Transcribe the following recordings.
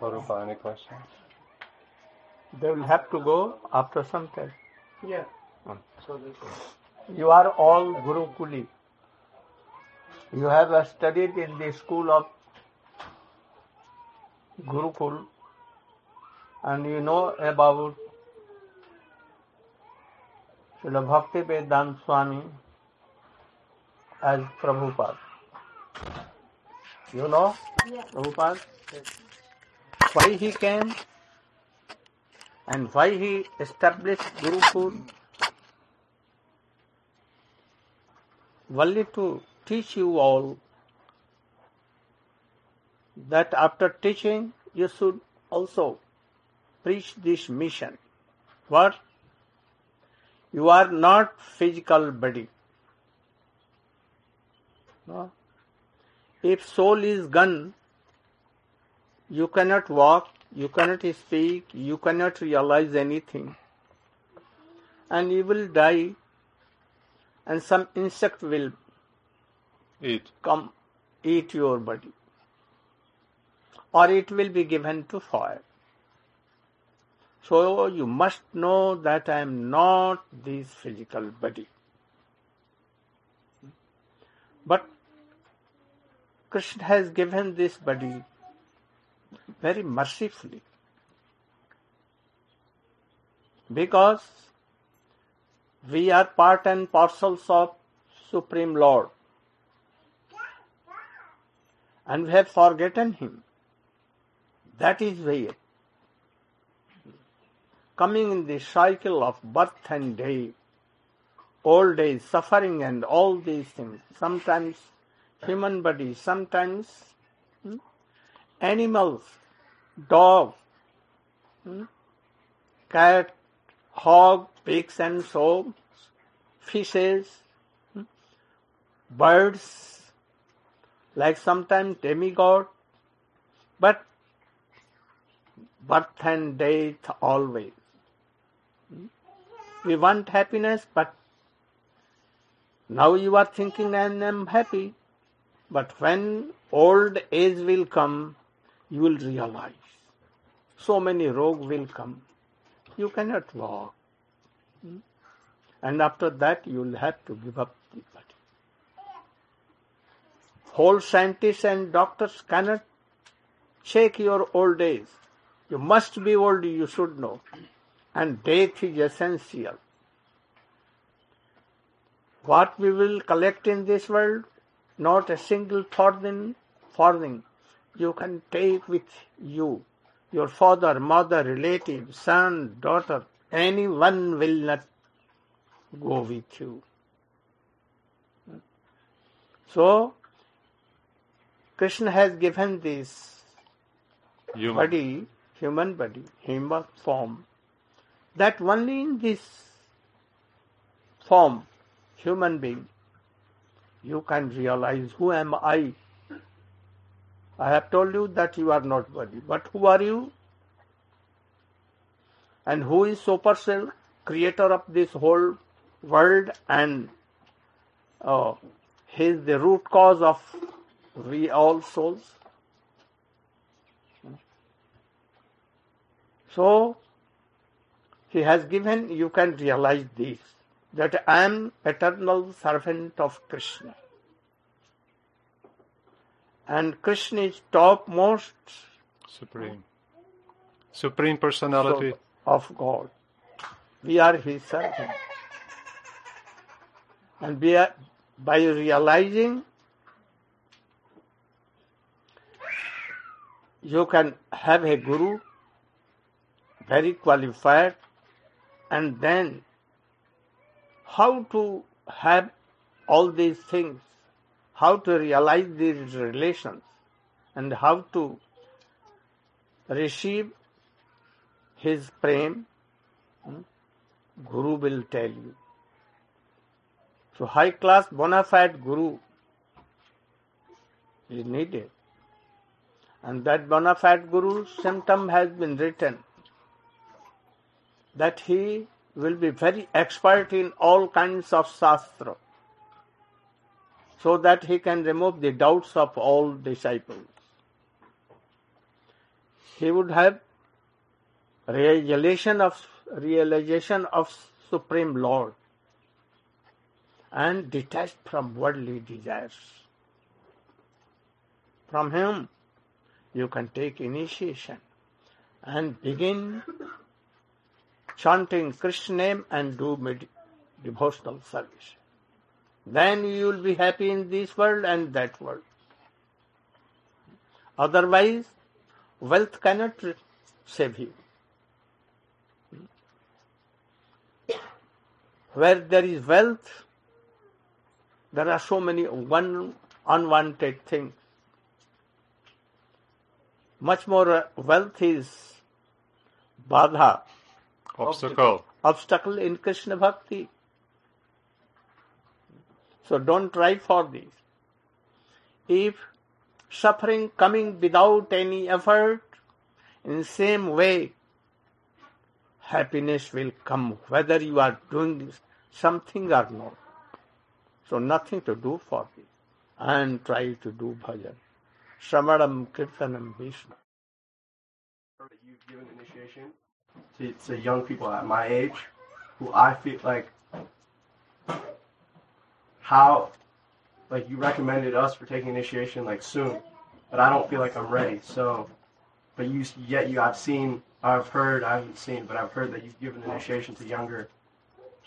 Prabhupada, any questions? They will have to go after some time. Yeah. Hmm. So this is. You are all Guru Kuli. You have uh, studied in the school of Gurukul and you know about Srila Bhakti Vedant Swami as Prabhupada. You know Prabhupada? Why he came and why he established Gurukul? Only to teach you all that after teaching you should also preach this mission. What? You are not physical body. No? If soul is gone, you cannot walk, you cannot speak, you cannot realize anything. And you will die, and some insect will Eat. come eat your body. Or it will be given to fire. So you must know that I am not this physical body. But Krishna has given this body very mercifully. Because we are part and parcels of Supreme Lord. And we have forgotten Him. That is why coming in the cycle of birth and day, old age, suffering and all these things. Sometimes human body, sometimes hmm, animals, dog, hmm, cat, hog, pigs and so, fishes, hmm, birds, like sometimes demigod, but birth and death always. We want happiness, but now you are thinking I am happy. But when old age will come, you will realize so many rogue will come. You cannot walk. And after that, you will have to give up the body. Whole scientists and doctors cannot check your old age. You must be old, you should know. And death is essential. What we will collect in this world, not a single farthing, farthing you can take with you. Your father, mother, relative, son, daughter, anyone will not go with you. So, Krishna has given this Human. body, human body, human form, that only in this form, human being, you can realize who am I. I have told you that you are not body, but who are you? And who is Supersoul, creator of this whole world, and uh, he is the root cause of we all souls. So, he has given, you can realize this, that I am eternal servant of Krishna. And Krishna is topmost Supreme. Supreme personality. of God. We are his servant. And we are, by realizing you can have a guru very qualified and then how to have all these things, how to realize these relations and how to receive his prem, hmm, Guru will tell you. So high class bona fide Guru is needed. And that bona fide Guru symptom has been written that he will be very expert in all kinds of shastra so that he can remove the doubts of all disciples. he would have realization of realization of Supreme Lord and detached from worldly desires. From him you can take initiation and begin chanting Krishna name and do devotional service. Then you will be happy in this world and that world. Otherwise, wealth cannot save you. Where there is wealth, there are so many one unwanted things. Much more uh, wealth is badha, Obstacle. obstacle in Krishna bhakti. So don't try for this. If suffering coming without any effort, in the same way, happiness will come whether you are doing something or not. So nothing to do for this. And try to do bhajan. Shravanam Kirtanam Vishnu. you've given initiation to, to young people at my age who I feel like how like you recommended us for taking initiation like soon, but I don't feel like I'm ready. So, but you yet you I've seen I've heard I haven't seen but I've heard that you've given initiation to younger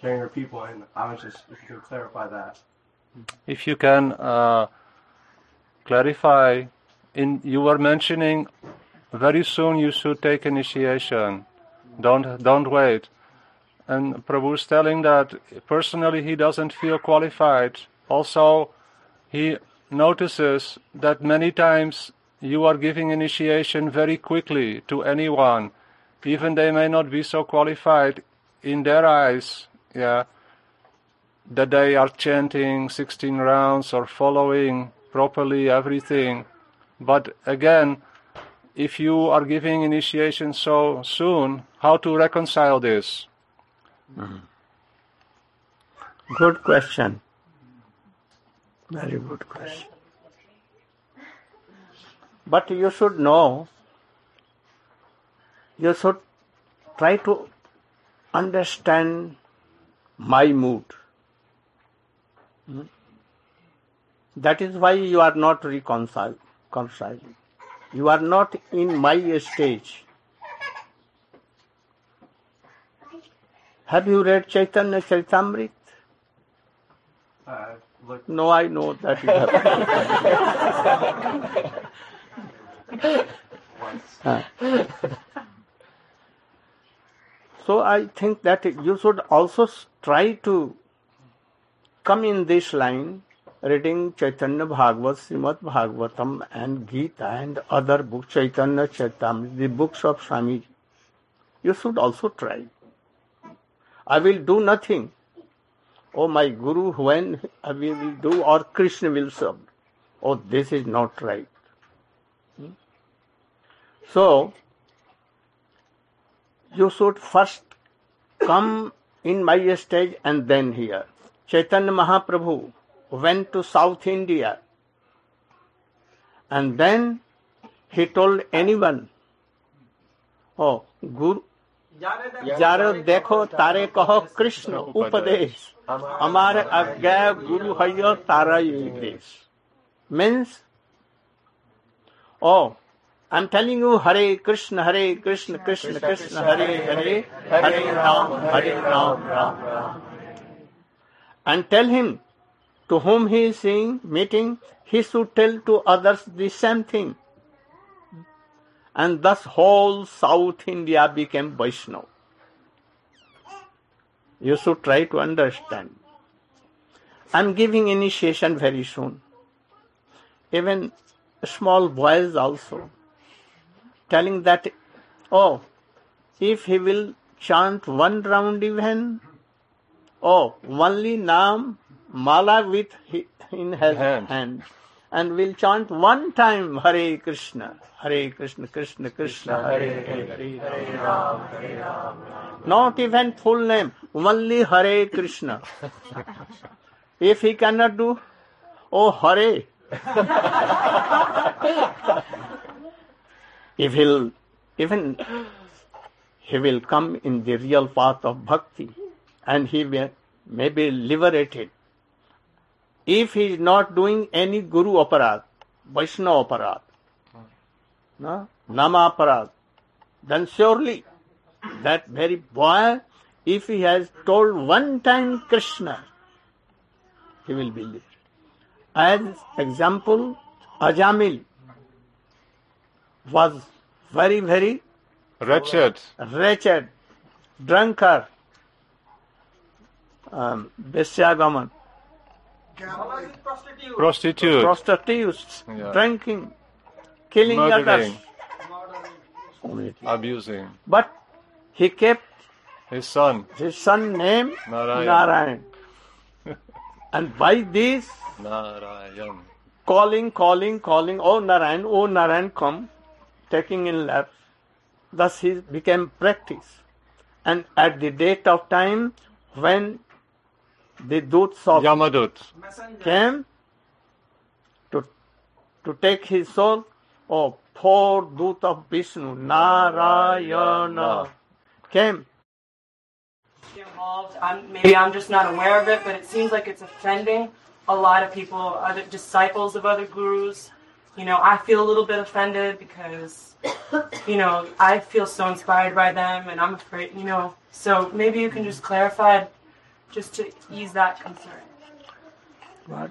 younger people and I was just if you could clarify that. If you can uh, clarify, in you were mentioning very soon you should take initiation. Don't don't wait. And Prabhu is telling that personally he doesn't feel qualified. Also, he notices that many times you are giving initiation very quickly to anyone, even they may not be so qualified in their eyes. Yeah, that they are chanting 16 rounds or following properly everything. But again, if you are giving initiation so soon, how to reconcile this? Good question. Very good question. But you should know, you should try to understand my mood. Hmm? That is why you are not reconciled, reconciling. You are not in my stage. Have you read Chaitanya Charitamrita? Uh, No, I know that you have. Huh. so I think that you should also try to come in this line, reading Chaitanya Bhagavat, Srimad Bhagavatam, and Gita and other books, Chaitanya Charitamrita, the books of Swamiji. You should also try. I will do nothing. Oh, my Guru, when I will do, or Krishna will serve. Oh, this is not right. Hmm? So, you should first come in my stage and then here. Chaitanya Mahaprabhu went to South India and then he told anyone, Oh, Guru, जारे देखो, तारे कहो कृष्ण उपदेश। हमारे अज्ञा गुरु है तारा उपदेश। Means O I am telling you Hare Krishna Hare Krishna Krishna Krishna, Hare Hare Hare Ram Hare Ram Ram and tell him to whom he seeing meeting he should tell to others this same thing and thus whole South India became Vaishnav. You should try to understand. I'm giving initiation very soon. Even small boys also telling that, oh, if he will chant one round even, oh, only Nam, Mala with in his Hand. hand, and we'll chant one time Hare Krishna, Hare Krishna, Krishna Krishna, Hare Hare. Not even full name, only Hare Krishna. if he cannot do, oh Hare. if he'll even he will come in the real path of bhakti and he may be liberated. If he is not doing any guru aparad, Vaishnava aparad, no, nama aparad, then surely that very boy, if he has told one time Krishna, he will be liberated. As example, Ajamil was very, very Wretched. wretched, drunkard, um, Beshyagaman, Prostitute. prostitutes, Yeah. drinking, killing others. Murdering. Only. Abusing. But he kept His son. his son name Narayan. Narayan. and by this Narayan. calling, calling, calling, oh Narayan, oh Narayan, come, taking in laps. Thus he became practice. And at the date of time when the Doots of Yamadut. came to, to take his soul, oh poor Doot of Vishnu, Narayana, came. involved. I'm, maybe I'm just not aware of it, but it seems like it's offending a lot of people, other disciples of other gurus. You know, I feel a little bit offended because, you know, I feel so inspired by them, and I'm afraid, you know. So maybe you can just clarify, just to ease that concern.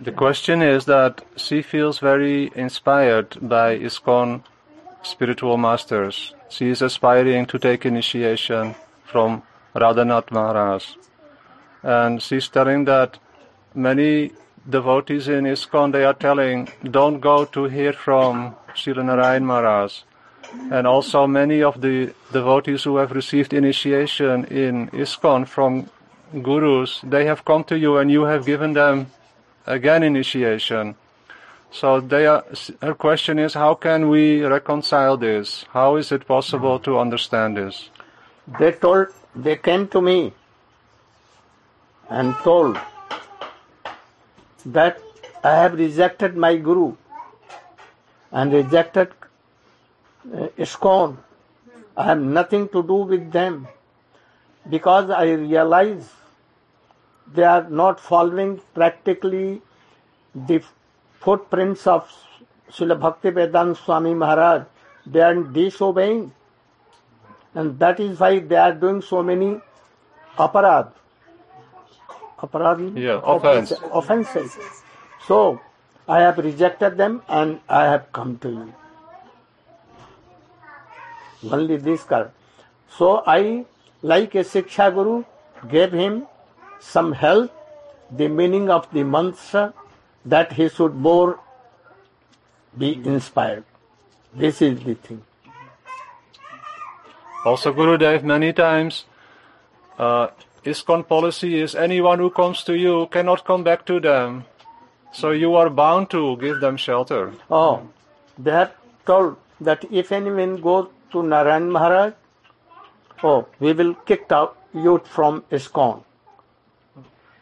The question is that she feels very inspired by ISKCON spiritual masters. She is aspiring to take initiation from Radhanath Maharaj. And she's telling that many devotees in ISKCON, they are telling, don't go to hear from Srila Narayan Maharaj. And also many of the devotees who have received initiation in ISKCON from gurus, they have come to you and you have given them again initiation. So they are, her question is, how can we reconcile this? How is it possible to understand this? They told, they came to me and told that I have rejected my guru and rejected uh. I have nothing to do with them because I realize they are not following practically the footprints of Srila Bhakti Vedanta Swami Maharaj. They are disobeying and that is why they are doing so many aparad. Aparad Yeah, offense. offenses. So I have rejected them and I have come to you. Only this card. So I, like a Siksha Guru, gave him some help, the meaning of the mantra, that he should more be inspired. This is the thing. Also, Guru Gurudev, many times, uh, ISKCON policy is anyone who comes to you cannot come back to them. So you are bound to give them shelter. Oh, they have told that if anyone goes to Narayan Maharaj, oh, we will kick out you from ISKCON.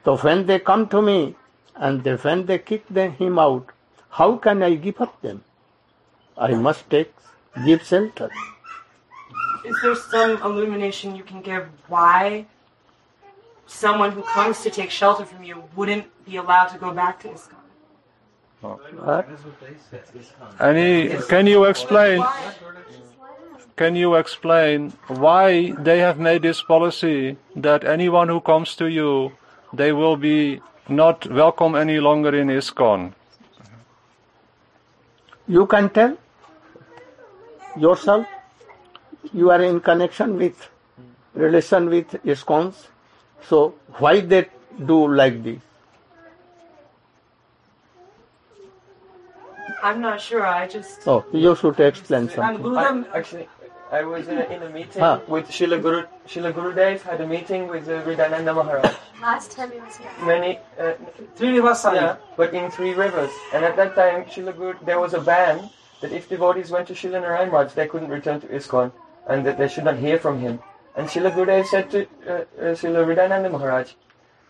So when they come to me and they, when they kick them, him out, how can I give up them? I must take give shelter. Is there some illumination you can give why someone who comes to take shelter from you wouldn't be allowed to go back to ISKCON? What? Any, can you explain? Can you explain why they have made this policy that anyone who comes to you, they will be not welcome any longer in ISKCON? You can tell yourself you are in connection with relation with ISKCONs. So why they do like this? I'm not sure. I just. Oh, you should explain I'm something. I, actually, I was uh, in a meeting Huh. with Srila Guru. Srila Gurudev had a meeting with uh, Ridananda Maharaj. Last time he was here. Many, uh, Three Vasani. yeah, but in three rivers. And at that time, Srila Guru, there was a ban that if devotees went to Srila Narayan Maharaj, they couldn't return to ISKCON, and that they should not hear from him. And Srila Gurudev said to uh, uh, Srila Ridananda Maharaj,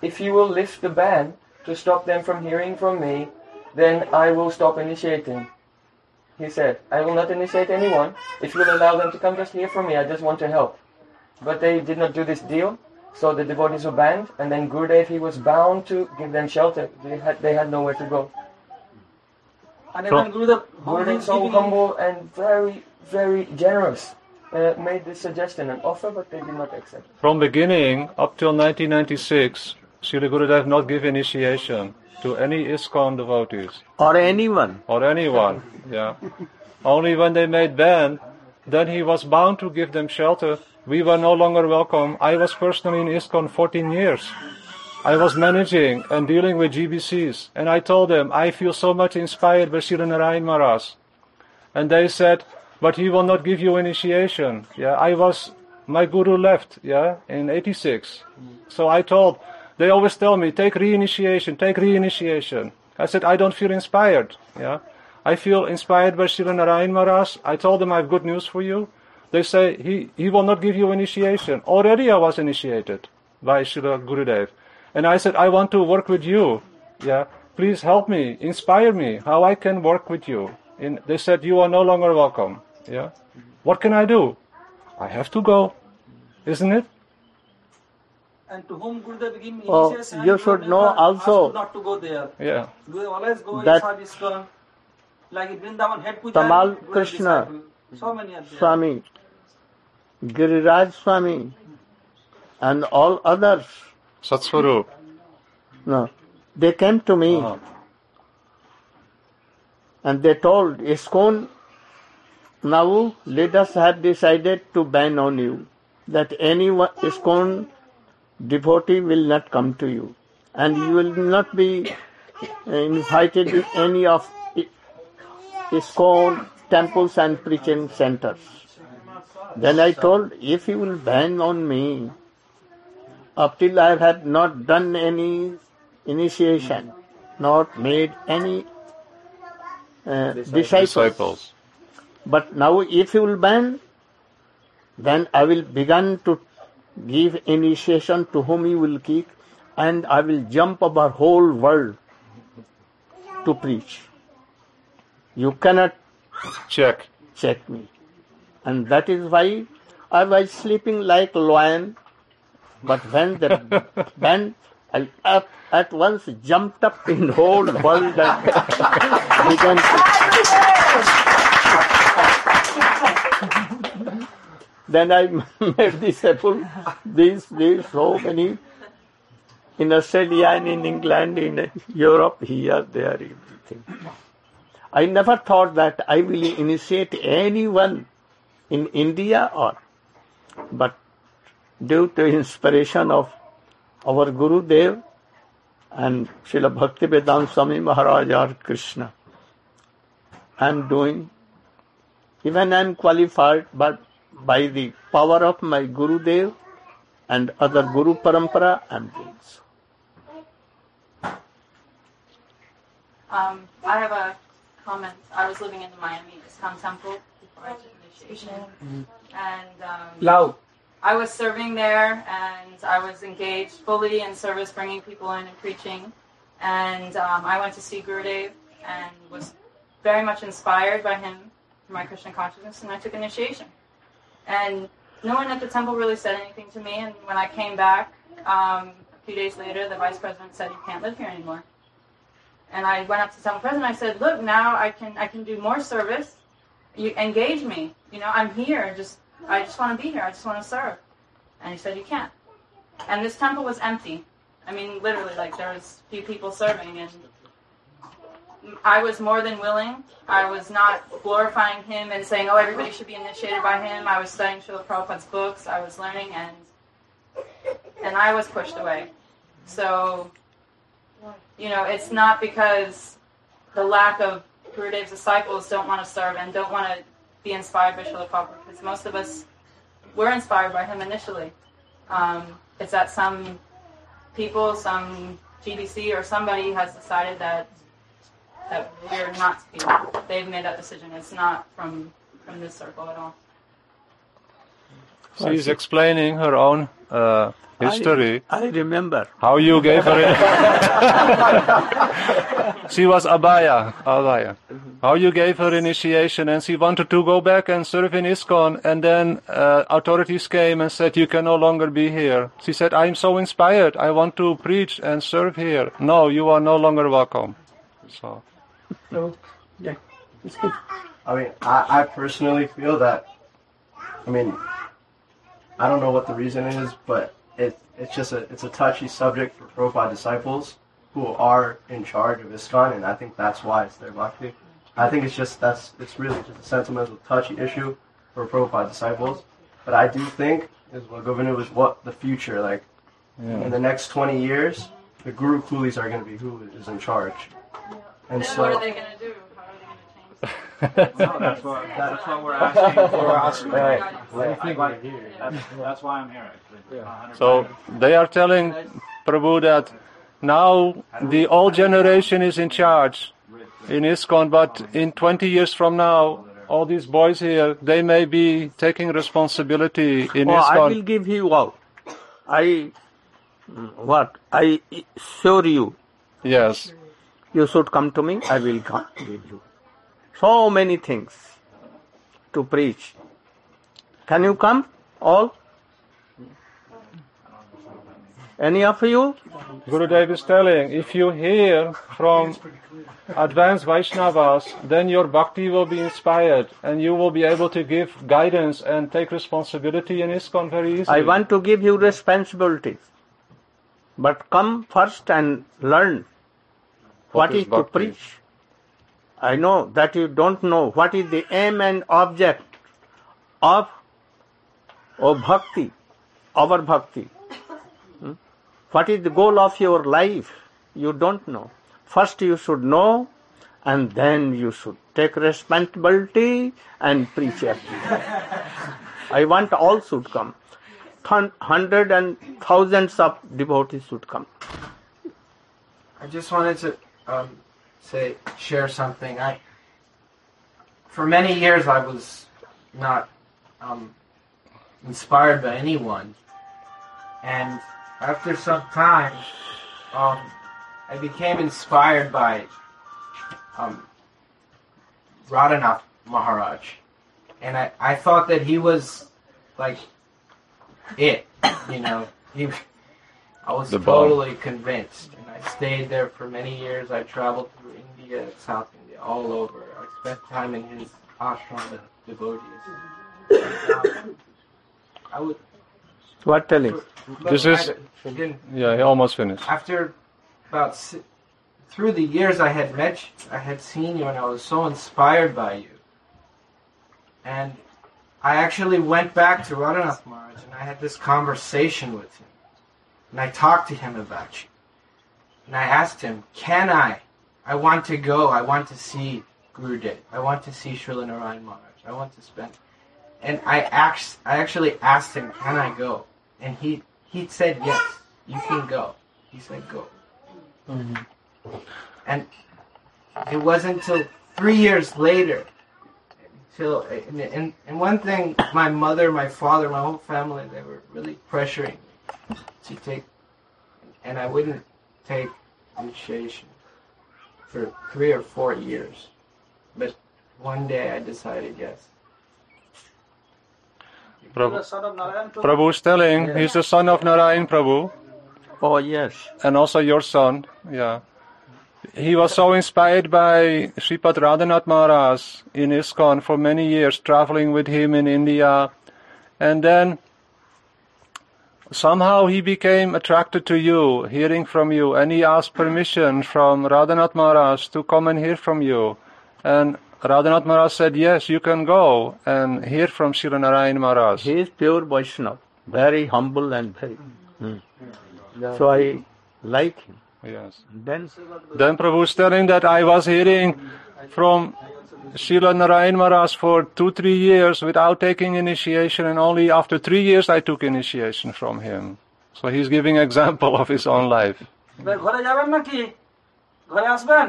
if you will lift the ban to stop them from hearing from me, then I will stop initiating. He said, I will not initiate anyone. If you will allow them to come just hear from me, I just want to help. But they did not do this deal, so the devotees were banned, and then Gurudev, he was bound to give them shelter. They had, they had nowhere to go. And From- even Gurudev, Gurudev, so humble and very, very generous, uh, made this suggestion and offer, but they did not accept. From beginning up till 1996, Srila Gurudev did not give initiation to any ISKCON devotees Or anyone. or anyone. Yeah. Only when they made ban, then he was bound to give them shelter. We were no longer welcome. I was personally in ISKCON 14 years. I was managing and dealing with GBCs, and I told them I feel so much inspired by Srila Narayan Maharaj. And they said, but he will not give you initiation. Yeah, I was, my guru left, yeah, in 86. So I told, they always tell me, take reinitiation, take reinitiation. I said, I don't feel inspired, yeah. I feel inspired by Srila Narayan Maharaj. I told them I have good news for you. They say, he, he will not give you initiation. Already I was initiated by Srila Gurudev. And I said, I want to work with you, yeah. Please help me, inspire me, how I can work with you. And they said, you are no longer welcome, yeah. What can I do? I have to go, isn't it? and to whom Gurudev give Oh, initiation, you should know also not to go there. Yeah. Gurudev always go That- inside ISKCON. Like in Vrindavan head puja. Tamal Krishna. So many are there. Swami, Giriraj Swami, and all others. Satsvarup. No, they came to me Uh-huh. and they told ISKCON, now leaders have decided to ban on you, that any one- ISKCON devotee will not come to you, and you will not be invited to any of I- ISKCON temples and preaching centers. Then I told, if you will ban on me, up till I had not done any initiation, not made any uh, disciples. Disciples. But now, if you will ban, then I will begin to give initiation to whom you will keep, and I will jump over whole world to preach. You cannot Check. check me. And that is why I was sleeping like lion. But when the band I up, at once jumped up in the whole world and began to then I made disciple these these so many in Australia and in England, in Europe, here, there, everything. I never thought that I will initiate anyone in India or, but due to inspiration of our Guru Dev and Srila Bhakti Vedanta Swami Maharaj or Krishna, I am doing, even I am qualified, but by the power of my Guru Dev and other Guru Parampara, I am doing so. Um, I have a comment. I was living in the Miami ISKCON Temple before I took initiation, and um, Loud. I was serving there, and I was engaged fully in service, bringing people in and preaching. And um, I went to see Gurudev and was very much inspired by him for my Krishna consciousness, and I took initiation. And no one at the temple really said anything to me. And when I came back um, a few days later, the vice president said, "You can't live here anymore." And I went up to temple president. I said, "Look, now I can I can do more service. You engage me. You know, I'm here. Just I just want to be here. I just want to serve." And he said, "You can't." And this temple was empty. I mean, literally, like there was few people serving, and I was more than willing. I was not glorifying him and saying, "Oh, everybody should be initiated by him." I was studying Srila Prabhupada's books. I was learning, and and I was pushed away. So, you know, it's not because the lack of Gurudev's disciples don't want to serve and don't want to be inspired by Srila Prabhupada, because most of us were inspired by him initially. Um, it's that some people, some GBC or somebody has decided that that we're not to be. They've made that decision. It's not from from this circle at all. She's explaining her own uh, history. I, I remember. How you gave her? she was abaya, abaya. How you gave her initiation, and she wanted to go back and serve in ISKCON, and then uh, authorities came and said you can no longer be here. She said, "I am so inspired. I want to preach and serve here." No, you are no longer welcome. So. So, yeah, it's good. I mean, I, I personally feel that. I mean, I don't know what the reason is, but it it's just a it's a touchy subject for Prabhupada disciples who are in charge of ISKCON, and I think that's why it's their bhakti. I think it's just that's it's really just a sentimental, touchy issue for Prabhupada disciples. But I do think is what Govinda was what the future like in the next twenty years, the Guru Kulis are going to be who is in charge, and Then so. what are they going to do? How are they going to change that? No, that's what that's what we're asking for. Right. That's, that's why I'm here. Actually. A So they are telling Prabhu that now the old generation is in charge in ISKCON, but in 20 years from now, all these boys here, they may be taking responsibility in Oh, I will give you out. I, what? I assure you, Yes. you should come to me, I will come with you. So many things to preach. Can you come? All? Any of you? Guru Gurudev is telling, if you hear from advanced Vaishnavas, then your bhakti will be inspired and you will be able to give guidance and take responsibility in ISKCON very easily. I want to give you responsibility. But come first and learn What what is is to preach. I know that you don't know what is the aim and object of of bhakti, our bhakti. Hmm? What is the goal of your life? You don't know. First you should know and then you should take responsibility and preach. I want all should come. Hundred and thousands of devotees should come. I just wanted to um, say share something. I for many years I was not um, inspired by anyone, and after some time, um, I became inspired by um, Radhanath Maharaj, and I, I thought that he was like it, you know. He, I was The bomb. totally convinced, and I stayed there for many years. I traveled through India, South India, all over. I spent time in his ashram with devotees. I would. What telling? but This is- I Yeah, he almost finished. after about si- through the years I had met you, I had seen you, and I was so inspired by you. And I actually went back to Radhanath Maharaj, and I had this conversation with him, and I talked to him about you, and I asked him, "Can I? I want to go. I want to see Gurudev. I want to see Srila Narayan Maharaj. I want to spend." And I asked, I actually asked him, "Can I go?" And he he said, "Yes, you can go." He said, "Go." Mm-hmm. And it wasn't until three years later, till and, and and one thing, my mother, my father, my whole family, they were really pressuring me to take, and I wouldn't take initiation for three or four years, but one day I decided yes. The Prabhu, son of Narayan too. Prabhu is telling, he's the son of Narayan Prabhu. Oh yes. and also your son. Yeah. He was so inspired by Sripad Radhanath Maharaj in ISKCON for many years, traveling with him in India. And then somehow he became attracted to you, hearing from you, and he asked permission from Radhanath Maharaj to come and hear from you. And Radhanath Maharaj said, Yes, you can go and hear from Srila Narayan Maharaj. He is pure Vaishnava, very humble and very. Hmm. So I like him. Yes. Then Then Prabhu is telling that I was hearing from Srila Narayan Maharaj for two, three years without taking initiation, and only after three years I took initiation from him. So he's giving example of his own life. এবার ঘরে যাবেন নাকি ঘরে আসবেন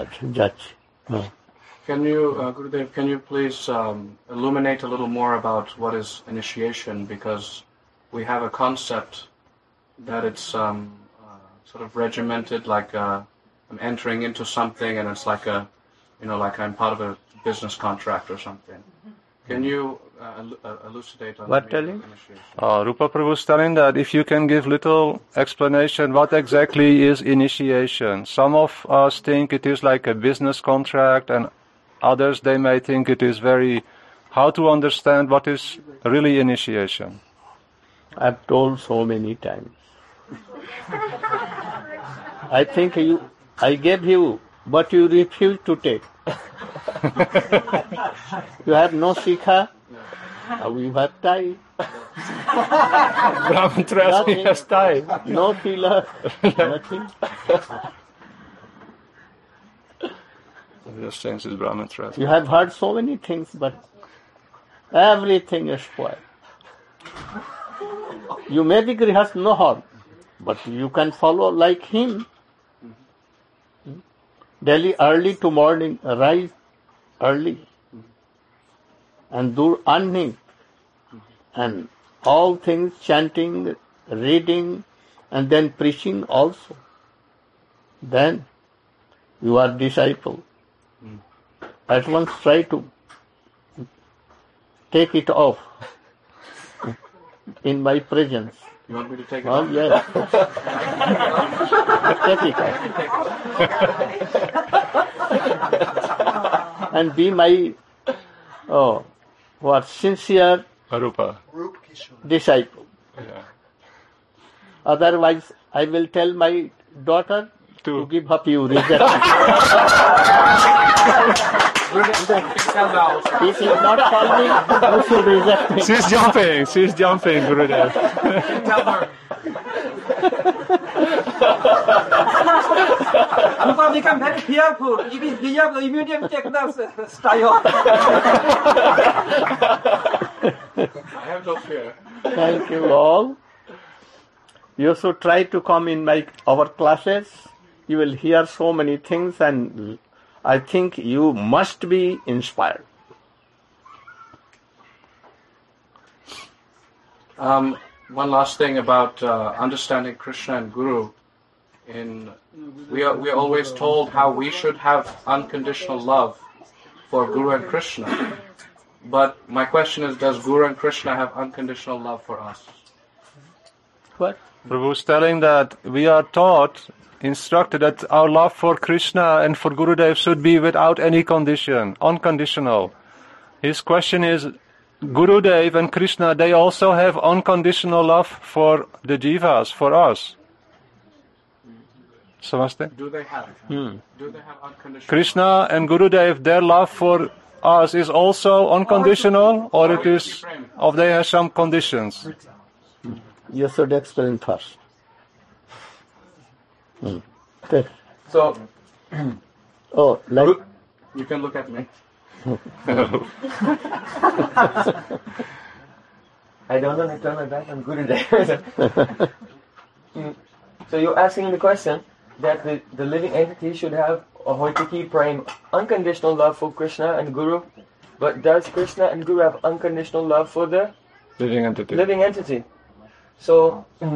আচ্ছা যাচ্ছি হুম। Can you, uh, Gurudev, can you please um, illuminate a little more about what is initiation? Because we have a concept that it's um, uh, sort of regimented, like uh, I'm entering into something, and it's like a, you know, like I'm part of a business contract or something. Can you uh, uh, elucidate on What the telling? initiation? Uh, Rupa Prabhu is telling that if you can give little explanation what exactly is initiation. Some of us think it is like a business contract and others they may think it is very how to understand what is really initiation. I've told so many times. I think you, I gave you, but you refused to take. you have no sikha, uh, you have tie. Nothing. No pillar, nothing. Just change his Brahman. You have heard so many things, but everything is spoiled. You may be grihast no harm, but you can follow like him. Daily early to morning, rise early and do earning and all things chanting, reading, and then preaching also. Then you are disciple. At once try to take it off in my presence. You want me to take it Oh off? yes. take it off. and be my oh what sincere Rupa. disciple. Yeah. Otherwise I will tell my daughter to give up you reject me. if you not call me, you should reject me. She's jumping. She's jumping, Gurudev. Rupa become very fearful. If he give up, immediately take the style. I have no fear. Thank you all. You should try to come in my our classes. You will hear so many things, and I think you must be inspired. Um, one last thing about uh, understanding Krishna and Guru. In we are we are always told how we should have unconditional love for Guru and Krishna. But my question is, does Guru and Krishna have unconditional love for us? What? Prabhu is telling that we are taught, instructed that our love for Krishna and for Gurudev should be without any condition, unconditional. His question is, Gurudev and Krishna, they also have unconditional love for the jivas, for us. Samaste? Do they have? Hmm. Do they have unconditional? Krishna and Gurudev, their love for us is also unconditional, or it is, or they have some conditions? You should explain first. Hmm. Okay. So, Oh, like You can look at me. I don't want to turn my back on Gurudev. Mm. so you're asking the question that the, the living entity should have a hoitiki prime, unconditional love for Krishna and Guru, but does Krishna and Guru have unconditional love for the Living entity. living entity? So,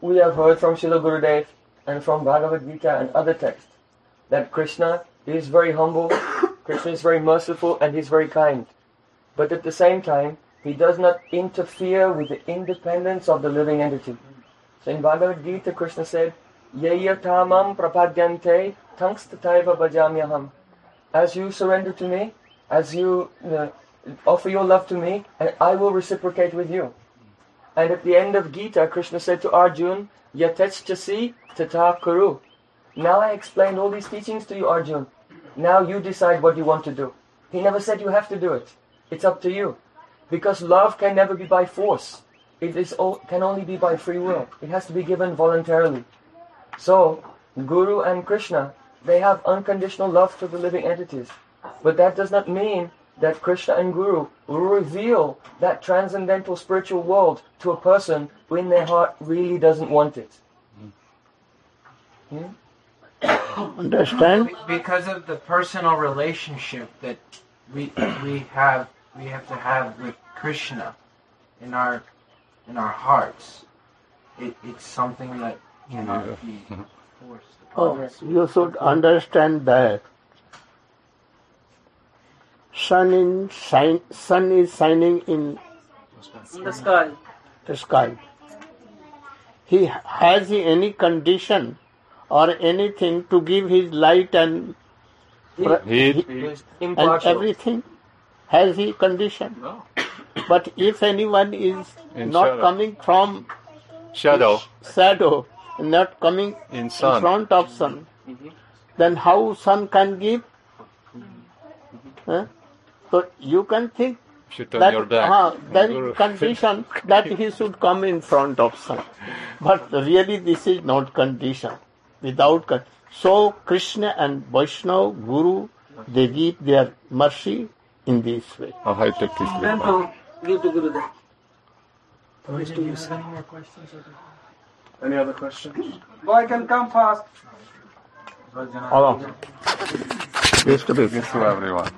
we have heard from Srila Gurudev and from Bhagavad Gita and other texts that Krishna is very humble, Krishna is very merciful, and he's very kind. But at the same time, he does not interfere with the independence of the living entity. So in Bhagavad Gita, Krishna said, Yayatamam prapadyante tangstataiva bhajamyaham. As you surrender to me, as you uh, offer your love to me, and I will reciprocate with you. And at the end of Gita, Krishna said to Arjun, Yatechchasi tata kuru. Now I explained all these teachings to you, Arjun. Now you decide what you want to do. He never said you have to do it. It's up to you. Because love can never be by force. It is o- can only be by free will. It has to be given voluntarily. So, Guru and Krishna, they have unconditional love to the living entities. But that does not mean that Krishna and Guru will reveal that transcendental spiritual world to a person who in their heart really doesn't want it. Hmm? Understand? Because of the personal relationship that we we have we have to have with Krishna in our in our hearts. It, it's something that cannot be forced. Oh, you should understand that sun in shine, sun is shining in In the sky. the sky. He has he any condition or anything to give his light and Heat. and everything? Has he condition? No. But if anyone is In not shadow. coming from Shadow. shadow, not coming In in front of sun, then how sun can give? Huh? So you can think Should turn that your back. uh, there Guru. is condition that he should come in front of sun. But really this is not condition. Without con- so Krishna and Vaishnava Guru they give their mercy in this way. How high tech is to give to Gurudev. Any other questions? Boy can come fast. Hello. Distribute. Give to everyone.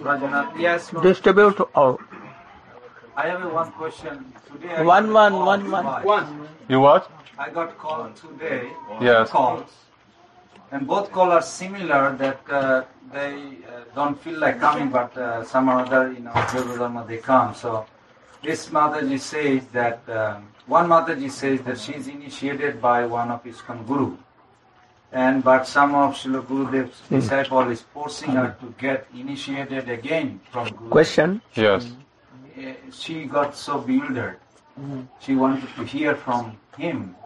Rajana, yes, uh, Distribute to all. I have one question. Today I One, got one, call one, one. twice. One. You what? I got called today. Yes. Calls. And both calls are similar that uh, they uh, don't feel like coming, but uh, some or other, you know, Guru Dharma, they come. So this Mataji says that, um, one Mataji says that she is initiated by one of his Guru. And but some of Srila Gurudev's disciple is forcing her to get initiated again from Guru. Question. Yes. Uh, she got so bewildered. She wanted to hear from him.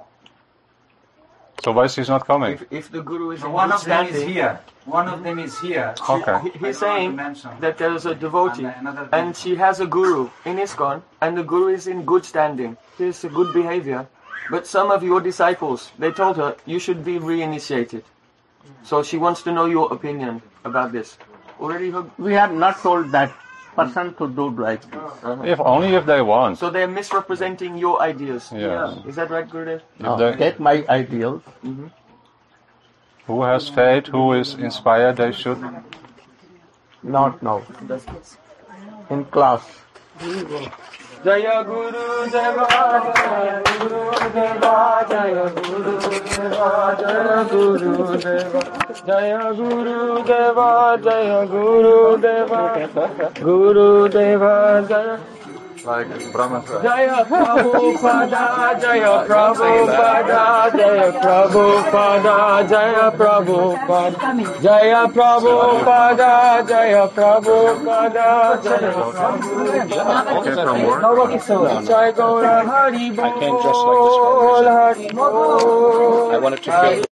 So why she's not coming? If, if the guru is So one of them is standing, here. One of them is here. Okay. he- I he's saying want to mention. that there is a devotee And and she has a guru in ISKCON and the guru is in good standing. He has a good behavior. But some of your disciples, they told her you should be reinitiated. So she wants to know your opinion about this. Already her, We have not told that person to do like this. If only if they want. so they're misrepresenting your ideas. Yeah. Is that right, Gurudev? Now, they- take my ideals. Mm-hmm. Who has faith, who is inspired, they should. Not now. In class. जय गुरुदेवा जय गुरु देवा जय गुरु देवा जय गुरु देवा जय गुरुदेवा जय गुरु देवा जय Like Brahma Jaya Prabhupada, Jaya Prabhupada, Jaya Prabhupada, Jaya Prabhupada, Jaya Prabhupada, Jaya Prabhupada, Jaya Prabhupada. Okay, from work. Jai Gaura Hari Bol, I came dressed like this for a reason. Hari Bol. I wanted to feel